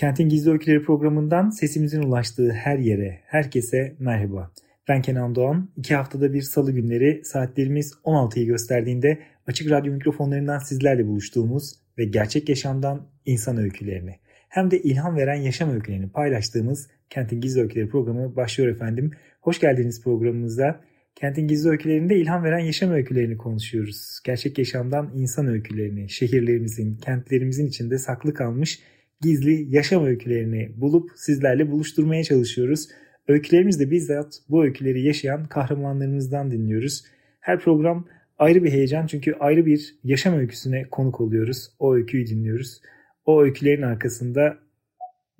Kentin Gizli Öyküleri programından sesimizin ulaştığı her yere, herkese merhaba. Ben Kenan Doğan. İki haftada bir salı günleri saatlerimiz 16'yı gösterdiğinde açık radyo mikrofonlarından sizlerle buluştuğumuz ve gerçek yaşamdan insan öykülerini hem de ilham veren yaşam öykülerini paylaştığımız Kentin Gizli Öyküleri programı başlıyor efendim. Hoş geldiniz programımıza. Kentin Gizli Öykülerinde ilham veren yaşam öykülerini konuşuyoruz. Gerçek yaşamdan insan öykülerini, şehirlerimizin, kentlerimizin içinde saklı kalmış gizli yaşam öykülerini bulup sizlerle buluşturmaya çalışıyoruz. Öykülerimizde bizzat bu öyküleri yaşayan kahramanlarımızdan dinliyoruz. Her program ayrı bir heyecan çünkü ayrı bir yaşam öyküsüne konuk oluyoruz. O öyküyü dinliyoruz. O öykülerin arkasında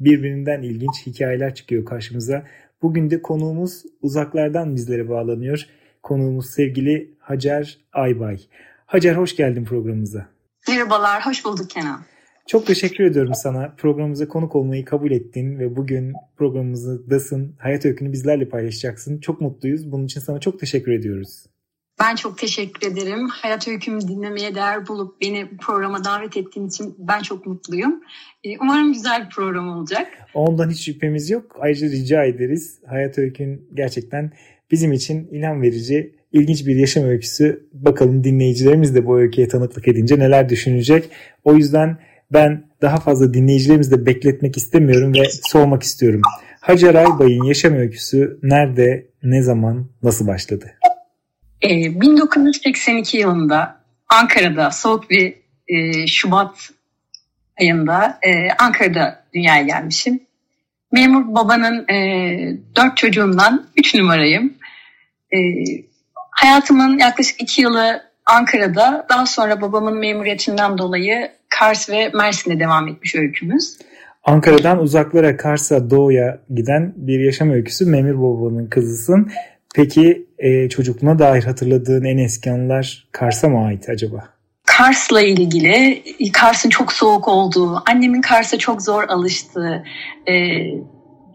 birbirinden ilginç hikayeler çıkıyor karşımıza. Bugün de konuğumuz uzaklardan bizlere bağlanıyor. Konuğumuz sevgili Hacer Aybay. Hacer hoş geldin programımıza. Merhabalar, hoş bulduk Kenan. Çok teşekkür ediyorum sana. Programımıza konuk olmayı kabul ettin ve bugün programımızdasın. Hayat öykünü bizlerle paylaşacaksın. Çok mutluyuz. Bunun için sana çok teşekkür ediyoruz. Ben çok teşekkür ederim. Hayat öykümü dinlemeye değer bulup beni programa davet ettiğin için ben çok mutluyum. Ee, umarım güzel bir program olacak. Ondan hiç şüphemiz yok. Ayrıca rica ederiz. Hayat öykün gerçekten bizim için ilham verici, ilginç bir yaşam öyküsü. Bakalım dinleyicilerimiz de bu öyküye tanıklık edince neler düşünecek. O yüzden ben daha fazla dinleyicilerimizi de bekletmek istemiyorum ve sormak istiyorum. Hacer Aybay'ın yaşam öyküsü nerede, ne zaman, nasıl başladı? Ee, 1982 yılında Ankara'da soğuk bir e, Şubat ayında e, Ankara'da dünyaya gelmişim. Memur babanın e, dört çocuğundan üç numarayım. E, hayatımın yaklaşık iki yılı Ankara'da, daha sonra babamın memuriyetinden dolayı Kars ve Mersin'de devam etmiş öykümüz. Ankara'dan uzaklara Kars'a doğuya giden bir yaşam öyküsü Memur Baba'nın kızısın. Peki e, çocukluğuna dair hatırladığın en eski anılar Kars'a mı ait acaba? Kars'la ilgili Kars'ın çok soğuk olduğu, annemin Kars'a çok zor alıştığı, e,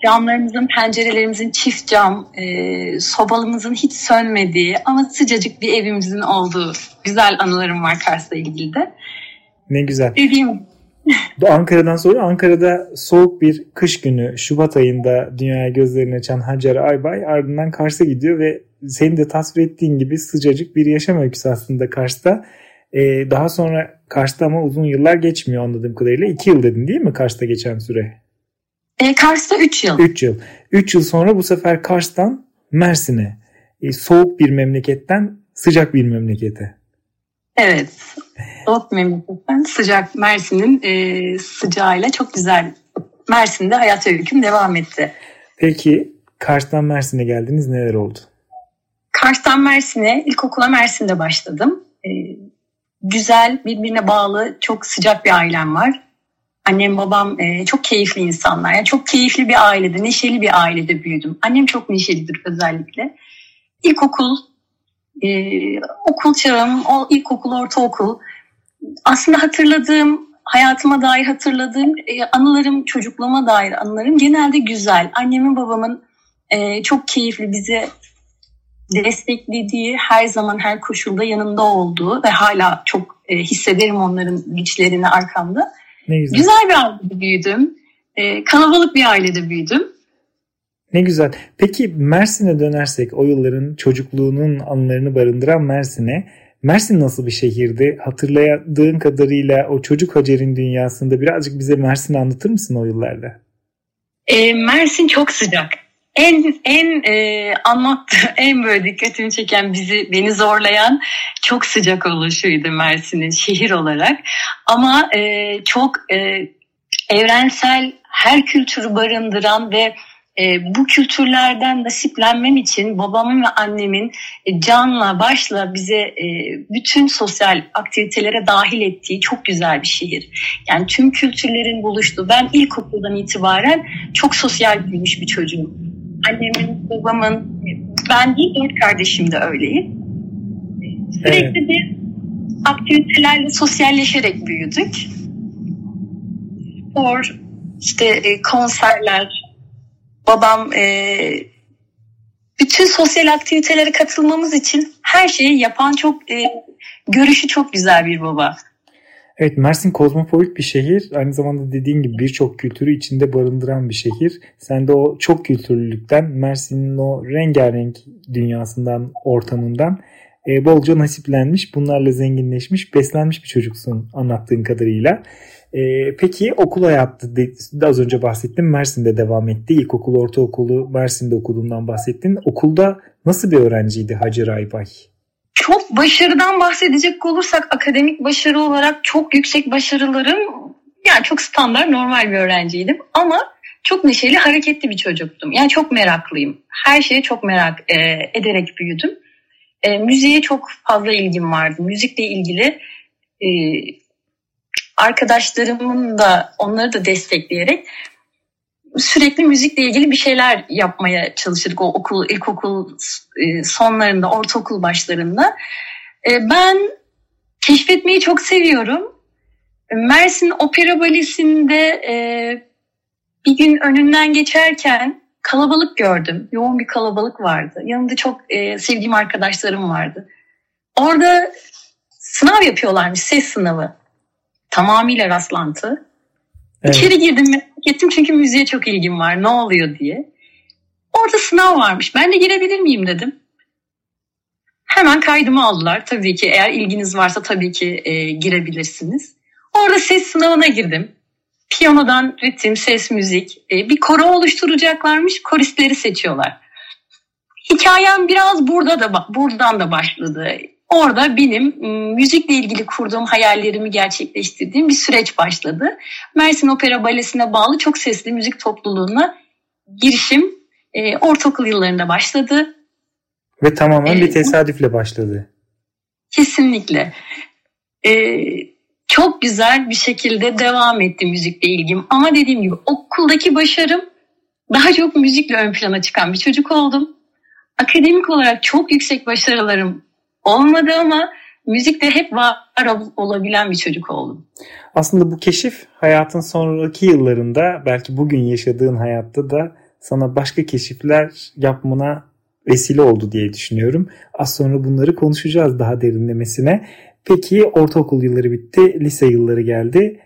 camlarımızın, pencerelerimizin çift cam, e, sobalımızın hiç sönmediği ama sıcacık bir evimizin olduğu güzel anılarım var Kars'la ilgili de. Ne güzel. Dediğim Ankara'dan sonra Ankara'da soğuk bir kış günü Şubat ayında dünyaya gözlerini açan Hacer Aybay ardından Kars'a gidiyor ve senin de tasvir ettiğin gibi sıcacık bir yaşam öyküsü aslında Kars'ta. Ee, daha sonra Kars'ta ama uzun yıllar geçmiyor anladığım kadarıyla. İki yıl dedin değil mi Kars'ta geçen süre? E, Kars'ta üç yıl. Üç yıl. Üç yıl sonra bu sefer Kars'tan Mersin'e. E, soğuk bir memleketten sıcak bir memlekete. Evet. Soğuk memleketten sıcak Mersin'in e, sıcağıyla çok güzel Mersin'de hayat öyküm devam etti. Peki Kars'tan Mersin'e geldiniz neler oldu? Kars'tan Mersin'e ilkokula Mersin'de başladım. E, güzel, birbirine bağlı, çok sıcak bir ailem var. Annem babam e, çok keyifli insanlar. Yani çok keyifli bir ailede, neşeli bir ailede büyüdüm. Annem çok neşelidir özellikle. İlkokul, e, okul çağım, o ilkokul, ortaokul. Aslında hatırladığım, hayatıma dair hatırladığım e, anılarım, çocukluğuma dair anılarım genelde güzel. Annemin babamın e, çok keyifli bizi desteklediği, her zaman her koşulda yanımda olduğu ve hala çok e, hissederim onların güçlerini arkamda. Ne güzel. Güzel bir ailede büyüdüm. E, kalabalık bir ailede büyüdüm. Ne güzel. Peki Mersin'e dönersek o yılların çocukluğunun anılarını barındıran Mersin'e. Mersin nasıl bir şehirdi? Hatırladığın kadarıyla o çocuk Hacer'in dünyasında birazcık bize Mersin'i anlatır mısın o yıllarda? E, Mersin çok sıcak. En en e, anlattı, en böyle dikkatimi çeken bizi beni zorlayan çok sıcak oluşuydu Mersin'in şehir olarak. Ama e, çok e, evrensel her kültürü barındıran ve e, bu kültürlerden nasiplenmem için babamın ve annemin e, canla başla bize e, bütün sosyal aktivitelere dahil ettiği çok güzel bir şehir. Yani tüm kültürlerin buluştuğu. Ben ilkokuldan itibaren çok sosyal büyümüş bir çocuğum. Annemin, babamın, ben değil dört kardeşim de öyleyim. Sürekli evet. bir aktivitelerle sosyalleşerek büyüdük. Spor, işte e, konserler, babam e, bütün sosyal aktivitelere katılmamız için her şeyi yapan çok e, görüşü çok güzel bir baba. Evet Mersin kozmopolit bir şehir. Aynı zamanda dediğin gibi birçok kültürü içinde barındıran bir şehir. Sen de o çok kültürlülükten, Mersin'in o rengarenk dünyasından, ortamından e, bolca nasiplenmiş, bunlarla zenginleşmiş, beslenmiş bir çocuksun anlattığın kadarıyla. E, peki okul hayatı de, az önce bahsettim Mersin'de devam etti. İlkokul, ortaokulu Mersin'de okuduğundan bahsettin. Okulda nasıl bir öğrenciydi Hacer Aybay? Çok başarıdan bahsedecek olursak akademik başarı olarak çok yüksek başarılarım yani çok standart normal bir öğrenciydim ama çok neşeli hareketli bir çocuktum. Yani çok meraklıyım. Her şeye çok merak e, ederek büyüdüm. E, müziğe çok fazla ilgim vardı. Müzikle ilgili e, arkadaşlarımın da onları da destekleyerek sürekli müzikle ilgili bir şeyler yapmaya çalışırdık o okul ilkokul e, sonlarında ortaokul başlarında. E, ben keşfetmeyi çok seviyorum. Mersin Opera Balesi'nde e, bir gün önünden geçerken kalabalık gördüm. Yoğun bir kalabalık vardı. Yanında çok sevdiğim arkadaşlarım vardı. Orada sınav yapıyorlarmış ses sınavı tamamıyla rastlantı. Evet. İçeri girdim merak ettim çünkü müziğe çok ilgim var ne oluyor diye. Orada sınav varmış ben de girebilir miyim dedim. Hemen kaydımı aldılar. Tabii ki eğer ilginiz varsa tabii ki e, girebilirsiniz. Orada ses sınavına girdim. Piyanodan ritim, ses, müzik. E, bir koro oluşturacaklarmış. Koristleri seçiyorlar. Hikayem biraz burada da buradan da başladı orada benim ıı, müzikle ilgili kurduğum hayallerimi gerçekleştirdiğim bir süreç başladı. Mersin Opera Balesi'ne bağlı çok sesli müzik topluluğuna girişim e, ortaokul yıllarında başladı. Ve tamamen ee, bir tesadüfle başladı. Kesinlikle. Ee, çok güzel bir şekilde devam etti müzikle ilgim. Ama dediğim gibi okuldaki başarım daha çok müzikle ön plana çıkan bir çocuk oldum. Akademik olarak çok yüksek başarılarım olmadı ama müzikte hep var olabilen bir çocuk oldum. Aslında bu keşif hayatın sonraki yıllarında belki bugün yaşadığın hayatta da sana başka keşifler yapmana vesile oldu diye düşünüyorum. Az sonra bunları konuşacağız daha derinlemesine. Peki ortaokul yılları bitti, lise yılları geldi.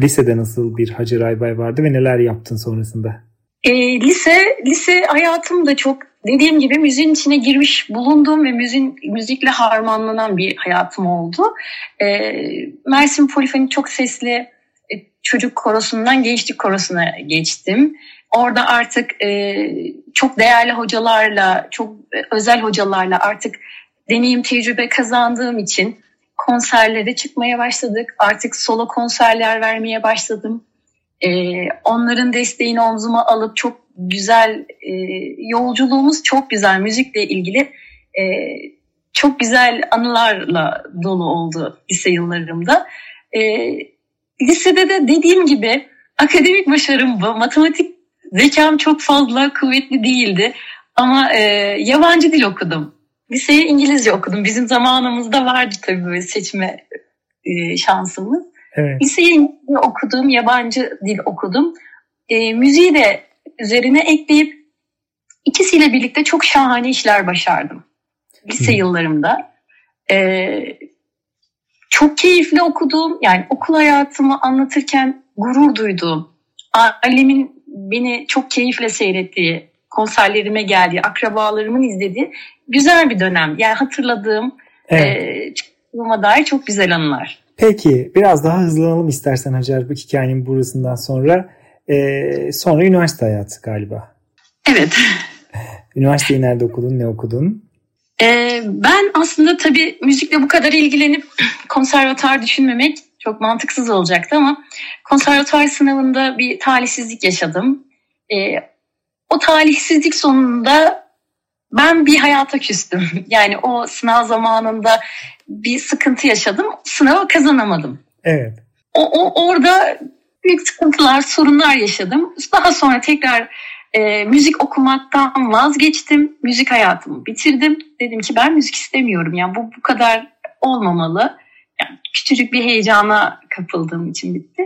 Lisede nasıl bir Hacer Aybay vardı ve neler yaptın sonrasında? E, lise lise hayatım da çok dediğim gibi müziğin içine girmiş bulunduğum ve müziğin, müzikle harmanlanan bir hayatım oldu. E, Mersin Polifonik çok sesli e, çocuk korosundan gençlik korosuna geçtim. Orada artık e, çok değerli hocalarla, çok özel hocalarla artık deneyim, tecrübe kazandığım için konserlere çıkmaya başladık. Artık solo konserler vermeye başladım. E, onların desteğini omzuma alıp çok güzel e, yolculuğumuz çok güzel müzikle ilgili e, çok güzel anılarla dolu oldu lise yıllarımda. E, lisede de dediğim gibi akademik başarım bu. Matematik zekam çok fazla kuvvetli değildi. Ama e, yabancı dil okudum. Liseyi İngilizce okudum. Bizim zamanımızda vardı tabii böyle seçme e, şansımız. Evet. Liseyi okudum, yabancı dil okudum. E, müziği de üzerine ekleyip ikisiyle birlikte çok şahane işler başardım. Lise Hı. yıllarımda. Ee, çok keyifli okuduğum, yani okul hayatımı anlatırken gurur duyduğum, ailemin beni çok keyifle seyrettiği, konserlerime geldiği, akrabalarımın izlediği güzel bir dönem. Yani hatırladığım, evet. e, dair çok güzel anılar. Peki biraz daha hızlanalım istersen Hacer bu hikayenin burasından sonra. Ee, sonra üniversite hayatı galiba. Evet. Üniversiteyi nerede okudun, ne okudun? Ee, ben aslında tabii müzikle bu kadar ilgilenip konservatuar düşünmemek çok mantıksız olacaktı ama konservatuar sınavında bir talihsizlik yaşadım. Ee, o talihsizlik sonunda ben bir hayata küstüm. Yani o sınav zamanında bir sıkıntı yaşadım. Sınavı kazanamadım. Evet. O, o orada büyük sıkıntılar, sorunlar yaşadım. Daha sonra tekrar e, müzik okumaktan vazgeçtim. Müzik hayatımı bitirdim. Dedim ki ben müzik istemiyorum. Yani bu bu kadar olmamalı. Yani küçücük bir heyecana kapıldığım için bitti.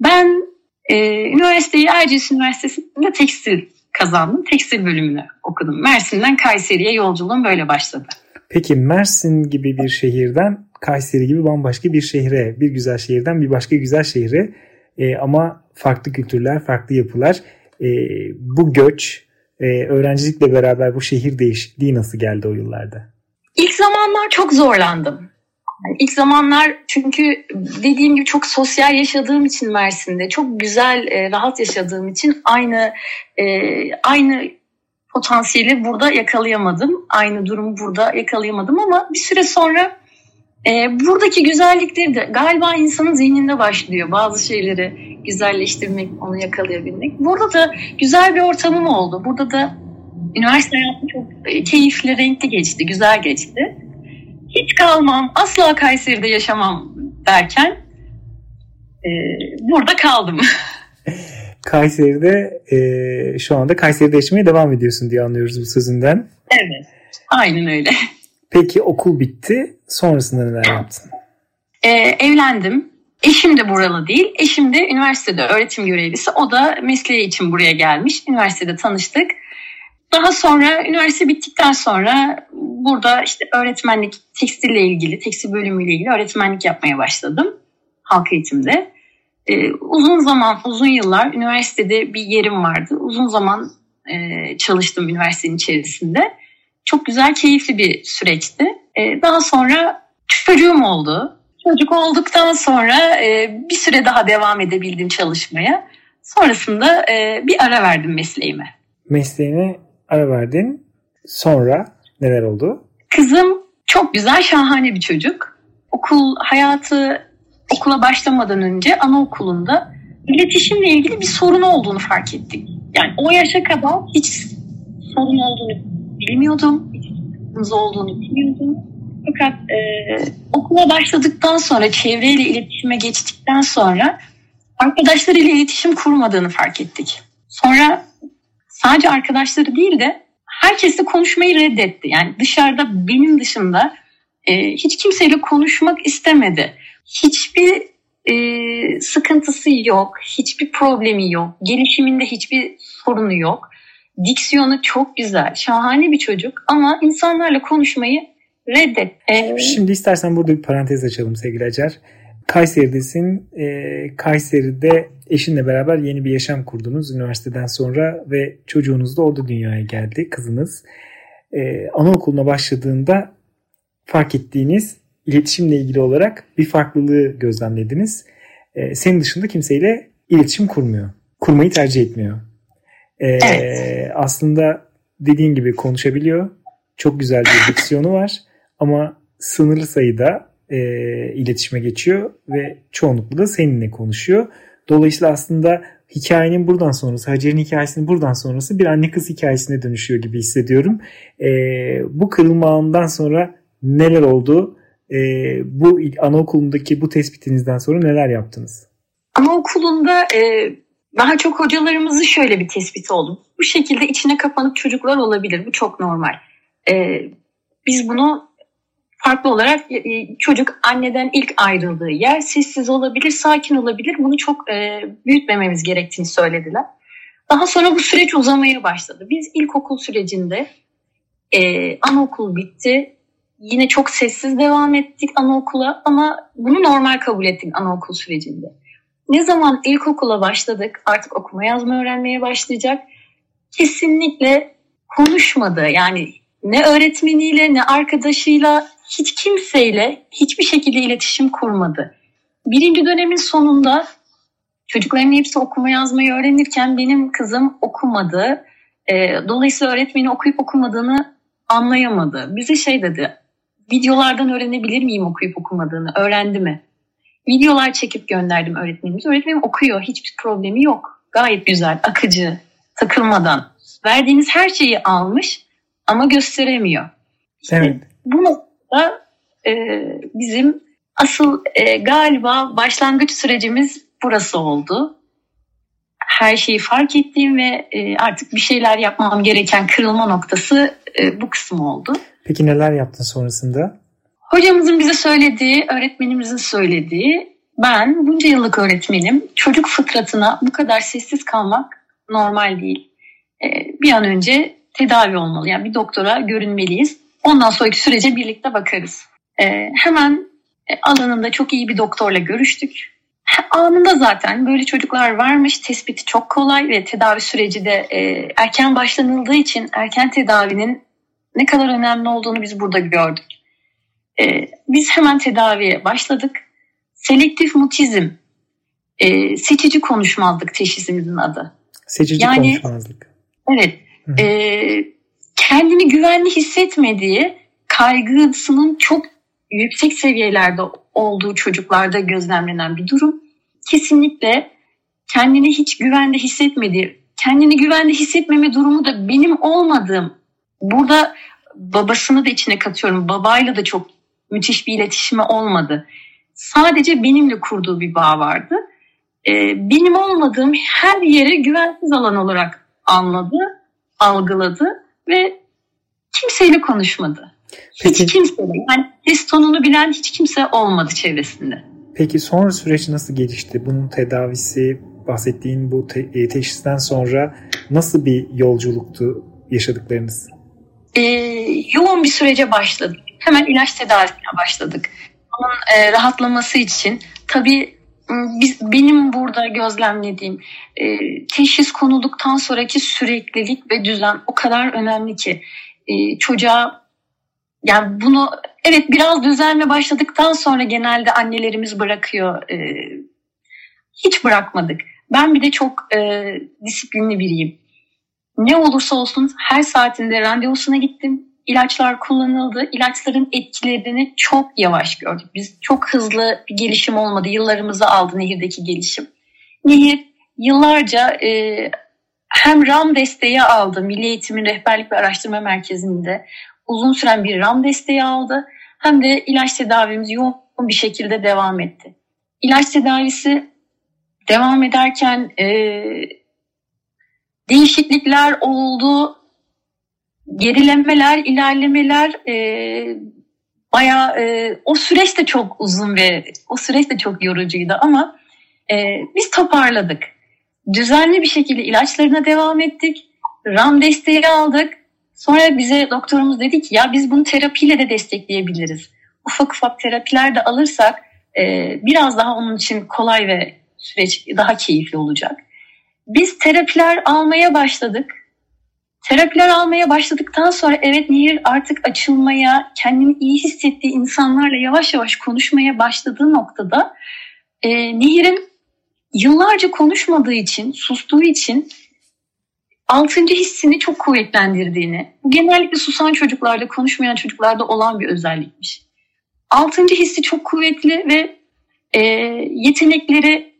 Ben e, üniversiteyi Erciyes Üniversitesi'nde tekstil kazandım. Tekstil bölümünü okudum. Mersin'den Kayseri'ye yolculuğum böyle başladı. Peki Mersin gibi bir şehirden Kayseri gibi bambaşka bir şehre, bir güzel şehirden bir başka güzel şehre e, ama farklı kültürler, farklı yapılar. E, bu göç, e, öğrencilikle beraber bu şehir değişikliği nasıl geldi o yıllarda? İlk zamanlar çok zorlandım. İlk zamanlar çünkü dediğim gibi çok sosyal yaşadığım için Mersin'de çok güzel, e, rahat yaşadığım için aynı e, aynı potansiyeli burada yakalayamadım. Aynı durumu burada yakalayamadım ama bir süre sonra e, buradaki güzellikleri de galiba insanın zihninde başlıyor. Bazı şeyleri güzelleştirmek, onu yakalayabilmek. Burada da güzel bir ortamım oldu. Burada da üniversite hayatım çok e, keyifli, renkli geçti, güzel geçti. Hiç kalmam, asla Kayseri'de yaşamam derken e, burada kaldım. Kayseri'de e, şu anda Kayseri'de yaşamaya devam ediyorsun diye anlıyoruz bu sözünden. Evet, aynen öyle. Peki okul bitti. Sonrasında neler yaptın? Ee, evlendim. Eşim de buralı değil. Eşim de üniversitede öğretim görevlisi. O da mesleği için buraya gelmiş. Üniversitede tanıştık. Daha sonra üniversite bittikten sonra burada işte öğretmenlik, tekstille ilgili, tekstil bölümüyle ilgili öğretmenlik yapmaya başladım. Halk eğitimde. Ee, uzun zaman, uzun yıllar üniversitede bir yerim vardı. Uzun zaman e, çalıştım üniversitenin içerisinde. Çok güzel, keyifli bir süreçti. Ee, daha sonra çocuğum oldu. Çocuk olduktan sonra e, bir süre daha devam edebildim çalışmaya. Sonrasında e, bir ara verdim mesleğime. Mesleğine ara verdin. Sonra neler oldu? Kızım çok güzel, şahane bir çocuk. Okul hayatı okula başlamadan önce anaokulunda iletişimle ilgili bir sorun olduğunu fark ettik. Yani o yaşa kadar hiç sorun olduğunu bilmiyordum. Hiç olduğunu bilmiyordum. Fakat e, okula başladıktan sonra, çevreyle iletişime geçtikten sonra arkadaşlarıyla iletişim kurmadığını fark ettik. Sonra sadece arkadaşları değil de herkesle konuşmayı reddetti. Yani dışarıda benim dışında e, hiç kimseyle konuşmak istemedi. Hiçbir e, sıkıntısı yok, hiçbir problemi yok, gelişiminde hiçbir sorunu yok. Diksiyonu çok güzel, şahane bir çocuk ama insanlarla konuşmayı reddet. Ee, Şimdi istersen burada bir parantez açalım sevgili Acar. Kayseri'desin. Ee, Kayseri'de eşinle beraber yeni bir yaşam kurdunuz üniversiteden sonra ve çocuğunuz da orada dünyaya geldi, kızınız. Ee, anaokuluna başladığında fark ettiğiniz iletişimle ilgili olarak bir farklılığı gözlemlediniz. Ee, senin dışında kimseyle iletişim kurmuyor. Kurmayı tercih etmiyor. Ee, evet. Aslında dediğin gibi konuşabiliyor. Çok güzel bir diksiyonu var ama sınırlı sayıda e, iletişime geçiyor ve çoğunlukla da seninle konuşuyor. Dolayısıyla aslında hikayenin buradan sonrası, Hacer'in hikayesinin buradan sonrası bir anne kız hikayesine dönüşüyor gibi hissediyorum. E, bu kırılma anından sonra neler oldu? E, bu anaokulundaki bu tespitinizden sonra neler yaptınız? Anaokulunda e, daha çok hocalarımızın şöyle bir tespit oldu. Bu şekilde içine kapanık çocuklar olabilir. Bu çok normal. E, biz bunu farklı olarak e, e, çocuk anneden ilk ayrıldığı yer sessiz olabilir, sakin olabilir. Bunu çok e, büyütmememiz gerektiğini söylediler. Daha sonra bu süreç uzamaya başladı. Biz ilkokul sürecinde e, anaokul bitti. Yine çok sessiz devam ettik anaokula ama bunu normal kabul ettik anaokul sürecinde. Ne zaman ilkokula başladık artık okuma yazma öğrenmeye başlayacak. Kesinlikle konuşmadı. Yani ne öğretmeniyle ne arkadaşıyla hiç kimseyle hiçbir şekilde iletişim kurmadı. Birinci dönemin sonunda çocukların hepsi okuma yazmayı öğrenirken benim kızım okumadı. E, dolayısıyla öğretmeni okuyup okumadığını anlayamadı. Bize şey dedi, videolardan öğrenebilir miyim okuyup okumadığını, öğrendi mi? Videolar çekip gönderdim öğretmenimize. Öğretmenim okuyor, hiçbir problemi yok. Gayet güzel, akıcı, takılmadan verdiğiniz her şeyi almış ama gösteremiyor. İşte Evet. Bu noktada e, bizim asıl e, galiba başlangıç sürecimiz burası oldu. Her şeyi fark ettiğim ve e, artık bir şeyler yapmam gereken kırılma noktası e, bu kısım oldu. Peki neler yaptın sonrasında? Hocamızın bize söylediği, öğretmenimizin söylediği, ben bunca yıllık öğretmenim, çocuk fıtratına bu kadar sessiz kalmak normal değil. Ee, bir an önce tedavi olmalı, yani bir doktora görünmeliyiz. Ondan sonraki sürece birlikte bakarız. Ee, hemen e, alanında çok iyi bir doktorla görüştük. Anında zaten böyle çocuklar varmış, tespiti çok kolay ve tedavi süreci de e, erken başlanıldığı için erken tedavinin ne kadar önemli olduğunu biz burada gördük. Ee, biz hemen tedaviye başladık. Selektif mutizm, e, seçici konuşmazlık teşhisimizin adı. Seçici Yani- konuşmazlık. Evet, hı. e, kendini güvenli hissetmediği, kaygısının çok yüksek seviyelerde olduğu çocuklarda gözlemlenen bir durum. Kesinlikle kendini hiç güvende hissetmediği, kendini güvende hissetmeme durumu da benim olmadığım. Burada babasını da içine katıyorum. Babayla da çok müthiş bir iletişimi olmadı. Sadece benimle kurduğu bir bağ vardı. Ee, benim olmadığım her yeri güvensiz alan olarak anladı, algıladı ve kimseyle konuşmadı. Peki, Hiç kimseyle. Yani ses tonunu bilen hiç kimse olmadı çevresinde. peki sonra süreç nasıl gelişti? Bunun tedavisi, bahsettiğin bu te- e, teşhisten sonra nasıl bir yolculuktu yaşadıklarınız? Ee, yoğun bir sürece başladık. Hemen ilaç tedavisine başladık. Onun e, rahatlaması için tabii biz, benim burada gözlemlediğim e, teşhis konulduktan sonraki süreklilik ve düzen o kadar önemli ki e, çocuğa yani bunu evet biraz düzenle başladıktan sonra genelde annelerimiz bırakıyor. E, hiç bırakmadık. Ben bir de çok e, disiplinli biriyim. Ne olursa olsun her saatinde randevusuna gittim. İlaçlar kullanıldı. İlaçların etkilerini çok yavaş gördük. Biz çok hızlı bir gelişim olmadı. Yıllarımızı aldı Nehir'deki gelişim. Nehir yıllarca e, hem RAM desteği aldı. Milli Eğitim'in Rehberlik ve Araştırma Merkezi'nde uzun süren bir RAM desteği aldı. Hem de ilaç tedavimiz yoğun bir şekilde devam etti. İlaç tedavisi devam ederken e, değişiklikler oldu. Gerilemeler, ilerlemeler e, bayağı e, o süreç de çok uzun ve o süreç de çok yorucuydu ama e, biz toparladık. Düzenli bir şekilde ilaçlarına devam ettik. RAM desteği aldık. Sonra bize doktorumuz dedi ki ya biz bunu terapiyle de destekleyebiliriz. Ufak ufak terapiler de alırsak e, biraz daha onun için kolay ve süreç daha keyifli olacak. Biz terapiler almaya başladık. Terapiler almaya başladıktan sonra evet Nehir artık açılmaya, kendini iyi hissettiği insanlarla yavaş yavaş konuşmaya başladığı noktada e, Nehir'in yıllarca konuşmadığı için, sustuğu için altıncı hissini çok kuvvetlendirdiğini, genellikle susan çocuklarda, konuşmayan çocuklarda olan bir özellikmiş. Altıncı hissi çok kuvvetli ve e, yetenekleri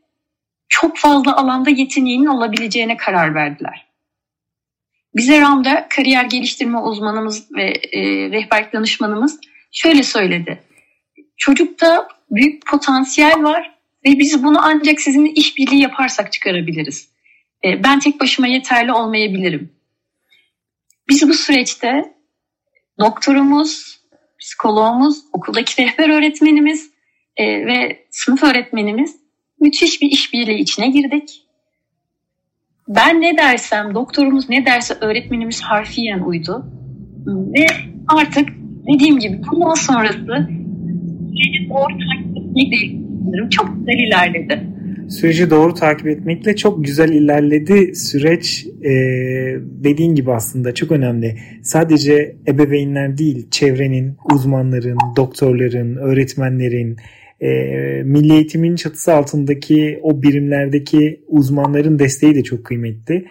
çok fazla alanda yeteneğinin olabileceğine karar verdiler. Bize RAM'da kariyer geliştirme uzmanımız ve e, rehberlik danışmanımız şöyle söyledi. Çocukta büyük potansiyel var ve biz bunu ancak sizinle işbirliği yaparsak çıkarabiliriz. E, ben tek başıma yeterli olmayabilirim. Biz bu süreçte doktorumuz, psikologumuz, okuldaki rehber öğretmenimiz e, ve sınıf öğretmenimiz müthiş bir işbirliği içine girdik. Ben ne dersem, doktorumuz ne derse öğretmenimiz harfiyen uydu. Ve artık dediğim gibi bundan sonrası süreci doğru takip etmekle çok güzel ilerledi. Süreci doğru takip etmekle çok güzel ilerledi. Süreç e, dediğin gibi aslında çok önemli. Sadece ebeveynler değil, çevrenin, uzmanların, doktorların, öğretmenlerin, e, milli eğitimin çatısı altındaki o birimlerdeki uzmanların desteği de çok kıymetli.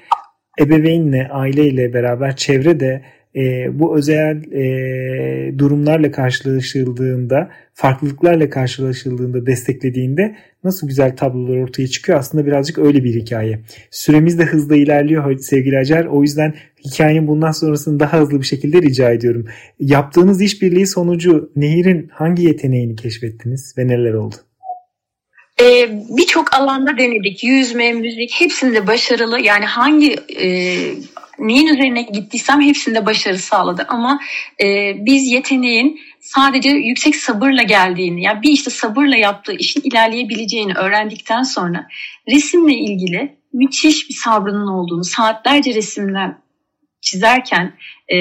Ebeveynle, aileyle beraber çevre de e, bu özel e, durumlarla karşılaşıldığında, farklılıklarla karşılaşıldığında, desteklediğinde nasıl güzel tablolar ortaya çıkıyor. Aslında birazcık öyle bir hikaye. Süremiz de hızla ilerliyor sevgili Acar. O yüzden hikayenin bundan sonrasını daha hızlı bir şekilde rica ediyorum. Yaptığınız işbirliği sonucu Nehir'in hangi yeteneğini keşfettiniz ve neler oldu? Ee, Birçok alanda denedik. Yüzme, müzik hepsinde başarılı. Yani hangi e, neyin üzerine gittiysem hepsinde başarı sağladı. Ama e, biz yeteneğin sadece yüksek sabırla geldiğini, yani bir işte sabırla yaptığı işin ilerleyebileceğini öğrendikten sonra resimle ilgili müthiş bir sabrının olduğunu, saatlerce resimler çizerken e,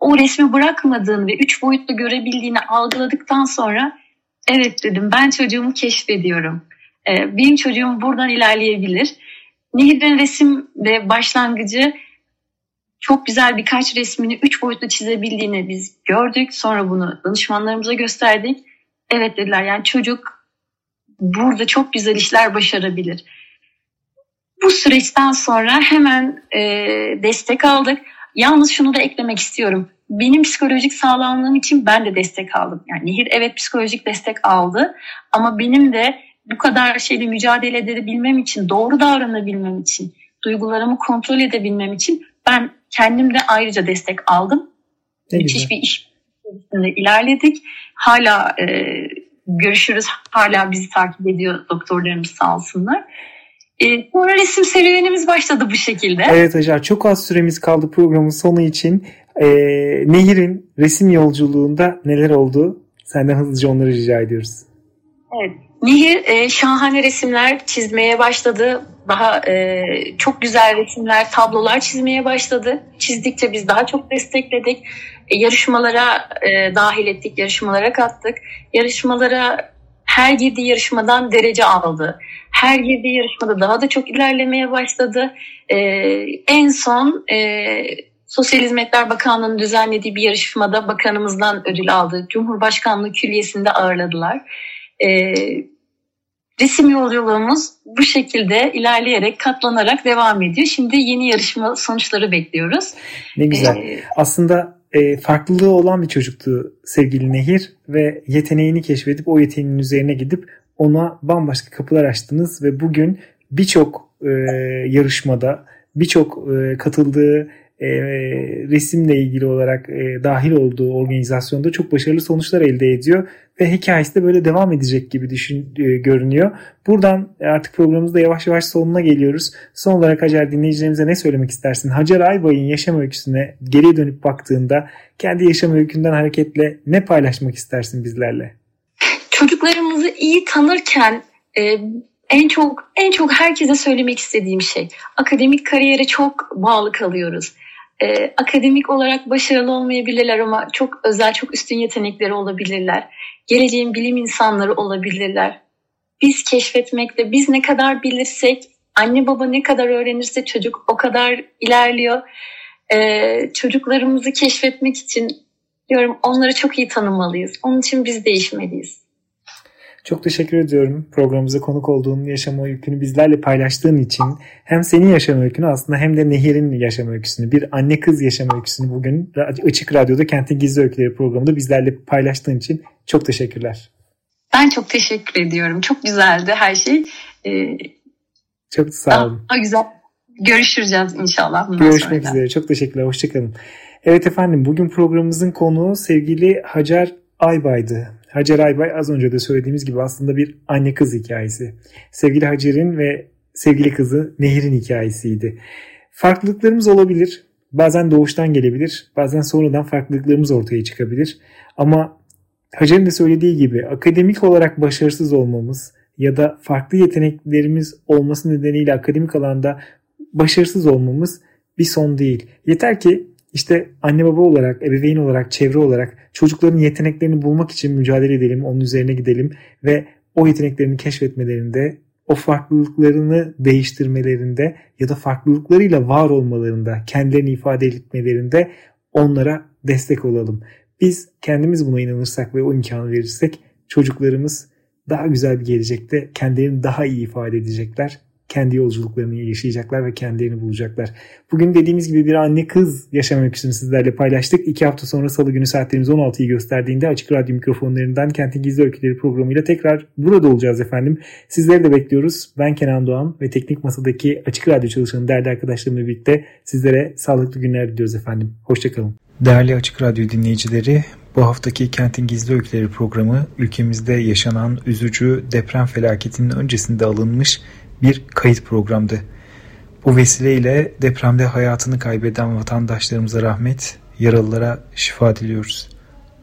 o resmi bırakmadığını ve üç boyutlu görebildiğini algıladıktan sonra evet dedim ben çocuğumu keşfediyorum. E, benim çocuğum buradan ilerleyebilir. Nehir'in resim ve başlangıcı çok güzel birkaç resmini üç boyutlu çizebildiğini biz gördük. Sonra bunu danışmanlarımıza gösterdik. Evet dediler yani çocuk burada çok güzel işler başarabilir. Bu süreçten sonra hemen e, destek aldık. Yalnız şunu da eklemek istiyorum. Benim psikolojik sağlamlığım için ben de destek aldım. Yani Nehir evet psikolojik destek aldı ama benim de bu kadar şeyle mücadele edebilmem için, doğru davranabilmem için, duygularımı kontrol edebilmem için ben kendim de ayrıca destek aldım. Ne Müthiş bir iş ilerledik. Hala e, görüşürüz. Hala bizi takip ediyor doktorlarımız sağ olsunlar. E, sonra resim serüvenimiz başladı bu şekilde. Evet Acar çok az süremiz kaldı programın sonu için. E, Nehir'in resim yolculuğunda neler oldu? Senden hızlıca onları rica ediyoruz. Evet. Nehir e, şahane resimler çizmeye başladı. Daha e, çok güzel resimler, tablolar çizmeye başladı. Çizdikçe biz daha çok destekledik. E, yarışmalara e, dahil ettik, yarışmalara kattık. Yarışmalara her girdiği yarışmadan derece aldı. Her girdiği yarışmada daha da çok ilerlemeye başladı. E, en son e, Sosyal Hizmetler Bakanlığı'nın düzenlediği bir yarışmada bakanımızdan ödül aldı. Cumhurbaşkanlığı Külliyesi'nde ağırladılar. E, resim yolculuğumuz bu şekilde ilerleyerek, katlanarak devam ediyor. Şimdi yeni yarışma sonuçları bekliyoruz. Ne güzel. Ee, Aslında e, farklılığı olan bir çocuktu sevgili Nehir ve yeteneğini keşfedip o yeteneğin üzerine gidip ona bambaşka kapılar açtınız ve bugün birçok e, yarışmada, birçok e, katıldığı e, resimle ilgili olarak e, dahil olduğu organizasyonda çok başarılı sonuçlar elde ediyor ve hikayesi de böyle devam edecek gibi düşün e, görünüyor. Buradan artık programımızda yavaş yavaş sonuna geliyoruz. Son olarak Hacer dinleyicilerimize ne söylemek istersin? Hacer Aybay'ın yaşam öyküsüne geriye dönüp baktığında kendi yaşam öykünden hareketle ne paylaşmak istersin bizlerle? Çocuklarımızı iyi tanırken e, en çok en çok herkese söylemek istediğim şey akademik kariyere çok bağlı kalıyoruz e, akademik olarak başarılı olmayabilirler ama çok özel, çok üstün yetenekleri olabilirler. Geleceğin bilim insanları olabilirler. Biz keşfetmekte, biz ne kadar bilirsek, anne baba ne kadar öğrenirse çocuk o kadar ilerliyor. Ee, çocuklarımızı keşfetmek için diyorum onları çok iyi tanımalıyız. Onun için biz değişmeliyiz. Çok teşekkür ediyorum programımıza konuk olduğun yaşam öykünü bizlerle paylaştığın için. Hem senin yaşam öykünü aslında hem de Nehir'in yaşam öyküsünü, bir anne kız yaşam öyküsünü bugün Açık Radyo'da Kentin Gizli Öyküleri programında bizlerle paylaştığın için çok teşekkürler. Ben çok teşekkür ediyorum. Çok güzeldi her şey. Ee, çok sağ olun. Daha güzel. Görüşürüz inşallah. Görüşmek sonra. üzere. Çok teşekkürler. Hoşçakalın. Evet efendim bugün programımızın konuğu sevgili Hacer Aybay'dı. Hacer Aybay az önce de söylediğimiz gibi aslında bir anne kız hikayesi. Sevgili Hacer'in ve sevgili kızı Nehir'in hikayesiydi. Farklılıklarımız olabilir. Bazen doğuştan gelebilir. Bazen sonradan farklılıklarımız ortaya çıkabilir. Ama Hacer'in de söylediği gibi akademik olarak başarısız olmamız ya da farklı yeteneklerimiz olması nedeniyle akademik alanda başarısız olmamız bir son değil. Yeter ki işte anne baba olarak, ebeveyn olarak, çevre olarak çocukların yeteneklerini bulmak için mücadele edelim, onun üzerine gidelim ve o yeteneklerini keşfetmelerinde, o farklılıklarını değiştirmelerinde ya da farklılıklarıyla var olmalarında, kendilerini ifade etmelerinde onlara destek olalım. Biz kendimiz buna inanırsak ve o imkanı verirsek çocuklarımız daha güzel bir gelecekte kendilerini daha iyi ifade edecekler. Kendi yolculuklarını yaşayacaklar ve kendilerini bulacaklar. Bugün dediğimiz gibi bir anne kız yaşam öyküsünü sizlerle paylaştık. İki hafta sonra salı günü saatlerimiz 16'yı gösterdiğinde Açık Radyo mikrofonlarından Kentin Gizli Öyküleri programıyla tekrar burada olacağız efendim. Sizleri de bekliyoruz. Ben Kenan Doğan ve Teknik Masa'daki Açık Radyo çalışanı değerli arkadaşlarımla birlikte sizlere sağlıklı günler diliyoruz efendim. Hoşçakalın. Değerli Açık Radyo dinleyicileri, bu haftaki Kentin Gizli Öyküleri programı ülkemizde yaşanan üzücü deprem felaketinin öncesinde alınmış bir kayıt programdı. Bu vesileyle depremde hayatını kaybeden vatandaşlarımıza rahmet, yaralılara şifa diliyoruz.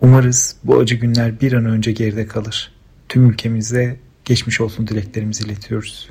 Umarız bu acı günler bir an önce geride kalır. Tüm ülkemize geçmiş olsun dileklerimizi iletiyoruz.